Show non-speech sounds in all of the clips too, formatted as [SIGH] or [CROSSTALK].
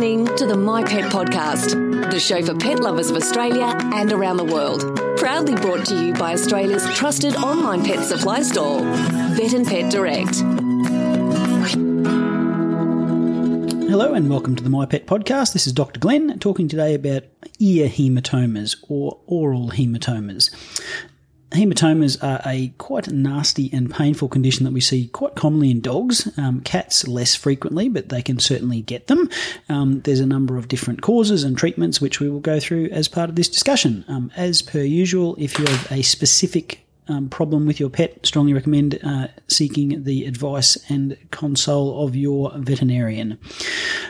listening to the My Pet Podcast, the show for pet lovers of Australia and around the world. Proudly brought to you by Australia's trusted online pet supply store, Vet and Pet Direct. Hello and welcome to the My Pet Podcast. This is Dr. Glenn talking today about ear hematomas or aural hematomas. Hematomas are a quite nasty and painful condition that we see quite commonly in dogs. Um, cats less frequently, but they can certainly get them. Um, there's a number of different causes and treatments which we will go through as part of this discussion. Um, as per usual, if you have a specific um, problem with your pet, strongly recommend uh, seeking the advice and console of your veterinarian.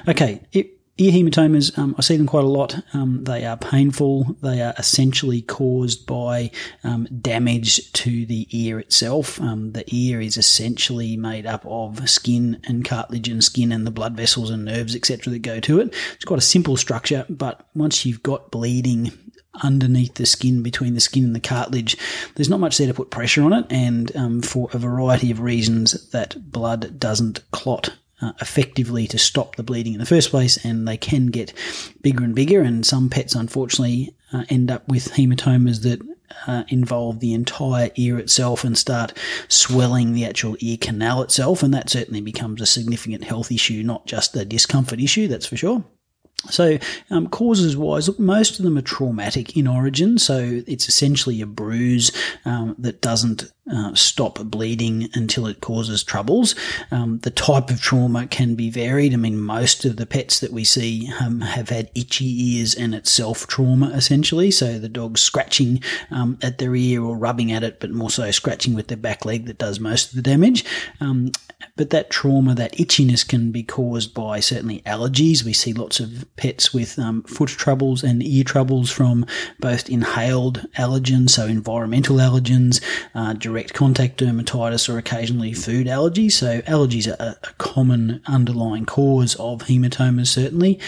Okay, it, Ear hematomas, um, I see them quite a lot. Um, they are painful. They are essentially caused by um, damage to the ear itself. Um, the ear is essentially made up of skin and cartilage and skin and the blood vessels and nerves, etc., that go to it. It's quite a simple structure, but once you've got bleeding underneath the skin, between the skin and the cartilage. There's not much there to put pressure on it, and um, for a variety of reasons, that blood doesn't clot uh, effectively to stop the bleeding in the first place, and they can get bigger and bigger. And some pets, unfortunately, uh, end up with hematomas that uh, involve the entire ear itself and start swelling the actual ear canal itself, and that certainly becomes a significant health issue, not just a discomfort issue. That's for sure. So, um, causes wise, look, most of them are traumatic in origin. So, it's essentially a bruise um, that doesn't uh, stop bleeding until it causes troubles. Um, the type of trauma can be varied. I mean, most of the pets that we see um, have had itchy ears and it's self trauma essentially. So, the dog's scratching um, at their ear or rubbing at it, but more so scratching with their back leg that does most of the damage. Um, but that trauma, that itchiness can be caused by certainly allergies. We see lots of pets with um, foot troubles and ear troubles from both inhaled allergens, so environmental allergens, uh, direct contact dermatitis, or occasionally food allergies. So allergies are a common underlying cause of hematomas, certainly.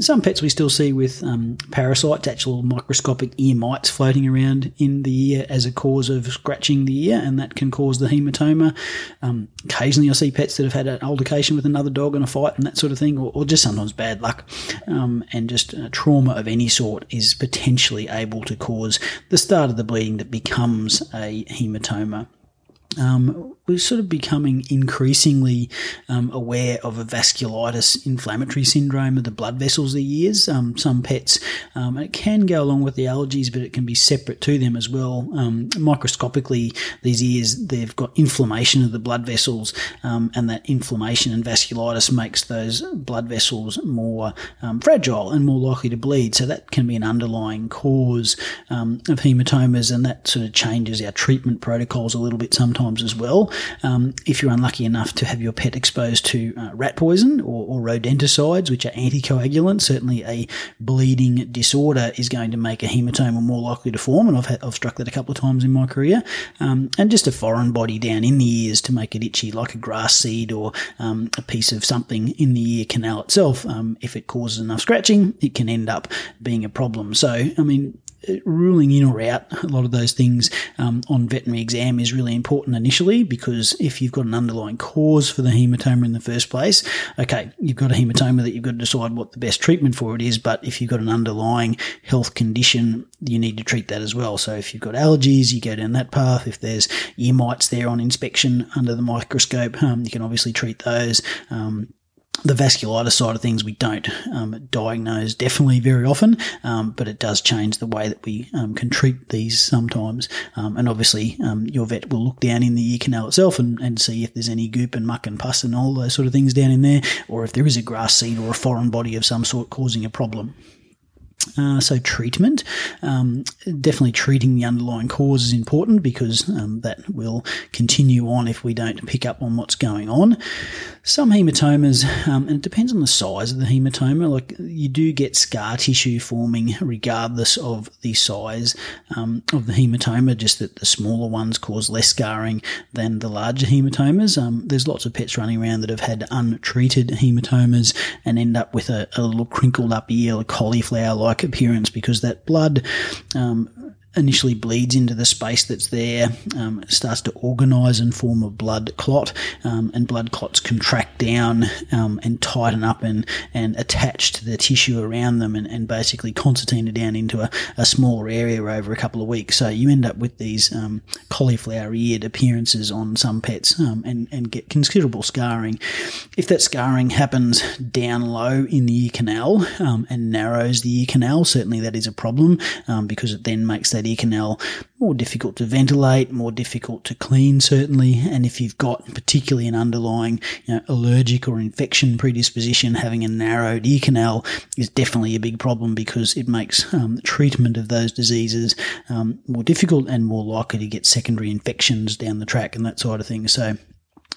Some pets we still see with um, parasites, actual microscopic ear mites floating around in the ear as a cause of scratching the ear, and that can cause the hematoma. Um, occasionally, I see pets that have had an altercation with another dog in a fight and that sort of thing, or, or just sometimes bad luck. Um, and just uh, trauma of any sort is potentially able to cause the start of the bleeding that becomes a hematoma. Um, we're sort of becoming increasingly um, aware of a vasculitis inflammatory syndrome of the blood vessels of the ears. Um, some pets, um, it can go along with the allergies, but it can be separate to them as well. Um, microscopically, these ears, they've got inflammation of the blood vessels, um, and that inflammation and vasculitis makes those blood vessels more fragile and more likely to bleed. So that can be an underlying cause of hematomas, and that sort of changes our treatment protocols a little bit sometimes as well. Um, if you're unlucky enough to have your pet exposed to uh, rat poison or, or, rodenticides, which are anticoagulants, certainly a bleeding disorder is going to make a hematoma more likely to form. And I've, had, I've struck that a couple of times in my career. Um, and just a foreign body down in the ears to make it itchy, like a grass seed or um, a piece of something in the ear canal itself. Um, if it causes enough scratching, it can end up being a problem. So, I mean, ruling in or out a lot of those things um, on veterinary exam is really important initially because if you've got an underlying cause for the hematoma in the first place, okay, you've got a hematoma that you've got to decide what the best treatment for it is. But if you've got an underlying health condition, you need to treat that as well. So if you've got allergies, you go down that path. If there's ear mites there on inspection under the microscope, um, you can obviously treat those. Um, the vasculitis side of things we don't um, diagnose definitely very often, um, but it does change the way that we um, can treat these sometimes. Um, and obviously, um, your vet will look down in the ear canal itself and, and see if there's any goop and muck and pus and all those sort of things down in there, or if there is a grass seed or a foreign body of some sort causing a problem. Uh, so treatment, um, definitely treating the underlying cause is important because um, that will continue on if we don't pick up on what's going on. Some hematomas, um, and it depends on the size of the hematoma. Like you do get scar tissue forming regardless of the size um, of the hematoma. Just that the smaller ones cause less scarring than the larger hematomas. Um, there's lots of pets running around that have had untreated hematomas and end up with a, a little crinkled up ear, a cauliflower like appearance because that blood um, initially bleeds into the space that's there, um, starts to organise and form a blood clot, um, and blood clots contract down um, and tighten up and, and attach to the tissue around them and, and basically concertina down into a, a smaller area over a couple of weeks. So you end up with these um, cauliflower eared appearances on some pets um, and, and get considerable scarring. If that scarring happens down low in the ear canal um, and narrows the ear canal, certainly that is a problem because it then makes that that ear canal more difficult to ventilate, more difficult to clean, certainly. And if you've got particularly an underlying you know, allergic or infection predisposition, having a narrowed ear canal is definitely a big problem because it makes um, treatment of those diseases um, more difficult and more likely to get secondary infections down the track and that sort of thing. So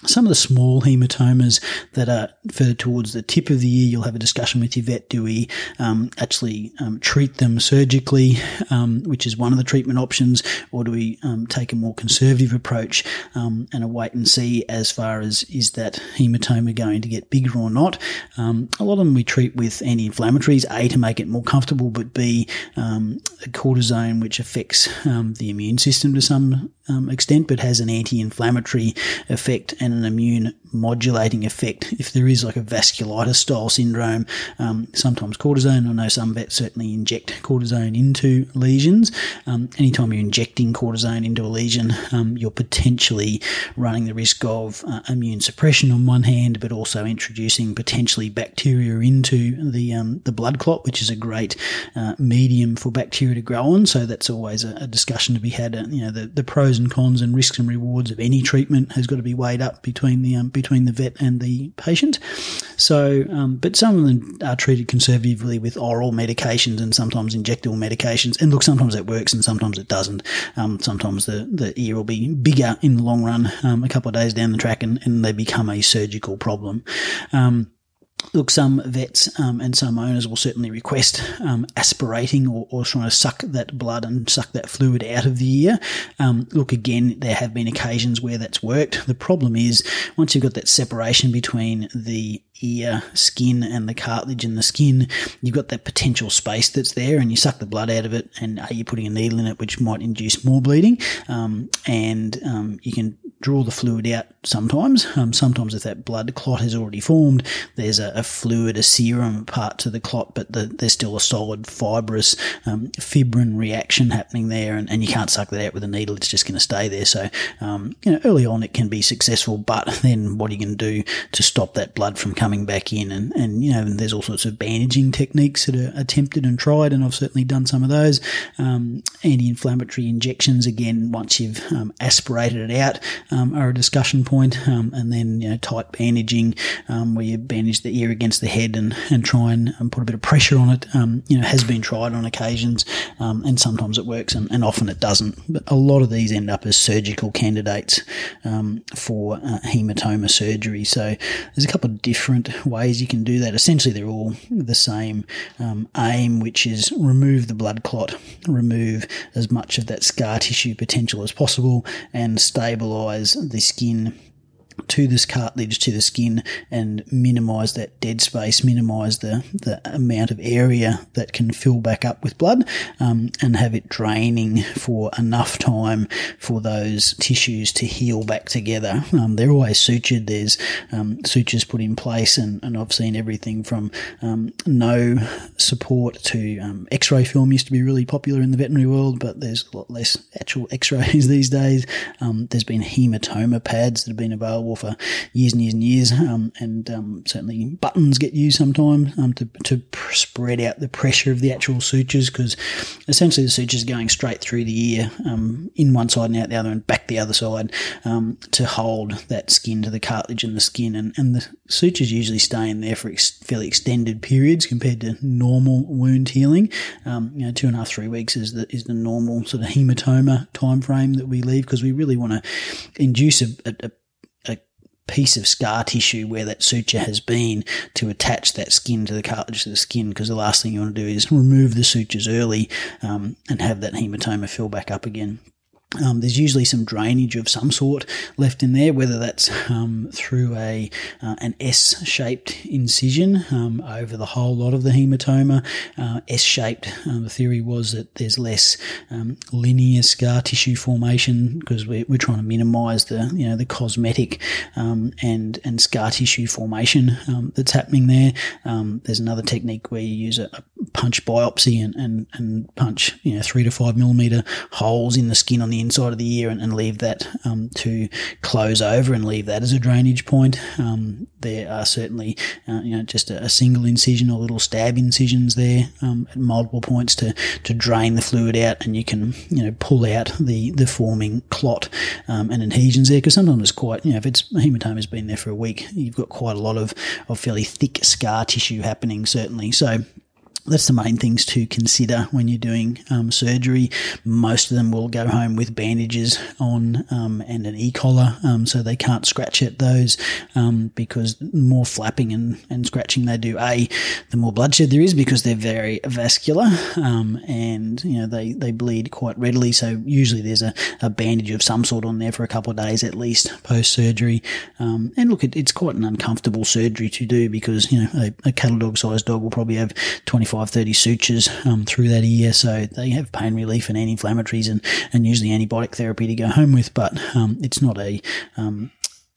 some of the small hematomas that are further towards the tip of the ear, you'll have a discussion with your vet. Do we um, actually um, treat them surgically, um, which is one of the treatment options, or do we um, take a more conservative approach um, and a wait and see as far as is that hematoma going to get bigger or not? Um, a lot of them we treat with anti-inflammatories, A, to make it more comfortable, but B, cortisone, which affects the immune system to some extent, but has an anti-inflammatory effect and an immune modulating effect. If there is like a vasculitis style syndrome, um, sometimes cortisone, I know some vets certainly inject cortisone into lesions. Um, anytime you're injecting cortisone into a lesion, um, you're potentially running the risk of uh, immune suppression on one hand, but also introducing potentially bacteria into the um, the blood clot, which is a great uh, medium for bacteria to grow on. So that's always a, a discussion to be had. Uh, you know, the, the pros and cons and risks and rewards of any treatment has got to be weighed up between the um, between the vet and the patient. So, um, but some of them are treated conservatively with oral medications and sometimes injectable medications. And look, sometimes it works and sometimes it doesn't. Um, sometimes the, the ear will be bigger in the long run, um, a couple of days down the track, and, and they become a surgical problem. Um, Look, some vets um, and some owners will certainly request um, aspirating or, or, trying to suck that blood and suck that fluid out of the ear. Um, look, again, there have been occasions where that's worked. The problem is once you've got that separation between the ear skin and the cartilage in the skin, you've got that potential space that's there, and you suck the blood out of it, and are you putting a needle in it, which might induce more bleeding? Um, and um, you can draw the fluid out sometimes. Um, sometimes, if that blood clot has already formed, there's a, a fluid, a serum part to the clot, but the, there's still a solid fibrous um, fibrin reaction happening there, and, and, you can't suck that out with a needle. It's just going to stay there. So, um, you know, early on it can be successful, but then what are you going to do to stop that blood from coming back in? And, and you know, there's all sorts of bandaging techniques that are attempted and tried, and I've certainly done some of those. Um, anti-inflammatory injections, again, once you've um, aspirated it out, um, are a discussion point. Um, and then, you know, tight bandaging, um, where you bandage the ear against the head and, and try and um, put a bit of pressure on it, um, you know, has been tried on occasions. Um, and sometimes it works and, and, often it doesn't. But a lot of these end up as surgical candidates for uh, hematoma surgery. So there's a couple of different ways you can do that. Essentially, they're all the same aim, which is remove the blood clot, remove as much of that scar tissue potential as possible, and stabilize the skin to this cartilage, to the skin, and minimize that dead space, minimize the, the amount of area that can fill back up with blood, um, and have it draining for enough time for those tissues to heal back together. Um, they're always sutured. There's um, sutures put in place, and, and I've seen everything from um, no support to um, X-ray film used to be really popular in the veterinary world, but there's a lot less actual X-rays [LAUGHS] these days. Um, there's been hematoma pads that have been available available for years and years and years, um, and um, certainly buttons get used sometimes um, to, to spread out the pressure of the actual sutures because essentially the sutures going straight through the ear um, in one side and out the other and back the other side um, to hold that skin to the cartilage and the skin, and, and the sutures usually stay in there for ex- fairly extended periods compared to normal wound healing. Um, you know, two and a half, three weeks is the is the normal sort of hematoma time frame that we leave because we really want to induce a, a, a piece of scar tissue where that suture has been to attach that skin to the cartilage of the skin because the last thing you want to do is remove the sutures early um, and have that hematoma fill back up again. Um, there's usually some drainage of some sort left in there, whether that's um, through a uh, an S-shaped incision um, over the whole lot of the hematoma. Uh, S-shaped. Uh, the theory was that there's less um, linear scar tissue formation because we're, we're trying to minimise the you know the cosmetic um, and and scar tissue formation um, that's happening there. there's another technique where you use a, a punch biopsy and, and, and punch you know three to five millimeter holes in the skin on the inside of the ear and, and leave that um, to close over and leave that as a drainage point. Um, there are certainly, uh, you know, just a, a, single incision or little stab incisions there um, at multiple points to, to drain the fluid out, and you can, you know, pull out the, the forming clot um, and adhesions there because sometimes it's quite, you know, if it's hematoma has been there for a week, you've got quite a lot of, of fairly thick scar tissue happening, certainly. So, that's the main things to consider when you're doing um, surgery. Most of them will go home with bandages on um, and an e-collar, um, so they can't scratch at those um, because the more flapping and, and scratching they do, a the more bloodshed there is because they're very vascular um, and you know they, they bleed quite readily. So usually there's a, a bandage of some sort on there for a couple of days at least post surgery. Um, and look, it, it's quite an uncomfortable surgery to do because you know a, a cattle dog sized dog will probably have 25 25, 30 sutures um, through that ear. So they have pain relief and anti-inflammatories and, and usually antibiotic therapy to go home with, but um, it's not a um,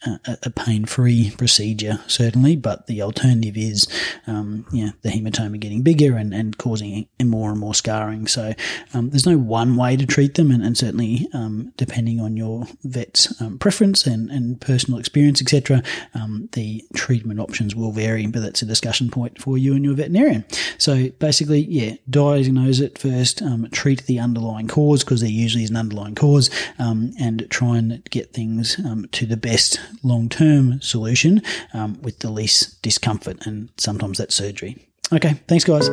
a, a pain-free procedure, certainly, but the alternative is, um, yeah, the hematoma getting bigger and, and causing more and more scarring. So um, there's no one way to treat them, and, and certainly um, depending on your vet's um, preference and, and personal experience, etc., um, the treatment options will vary. But that's a discussion point for you and your veterinarian. So basically, yeah, diagnose it first, um, treat the underlying cause because there usually is an underlying cause, and try and get things to the best long term solution um, with the least discomfort, and sometimes that's surgery. Okay, thanks, guys.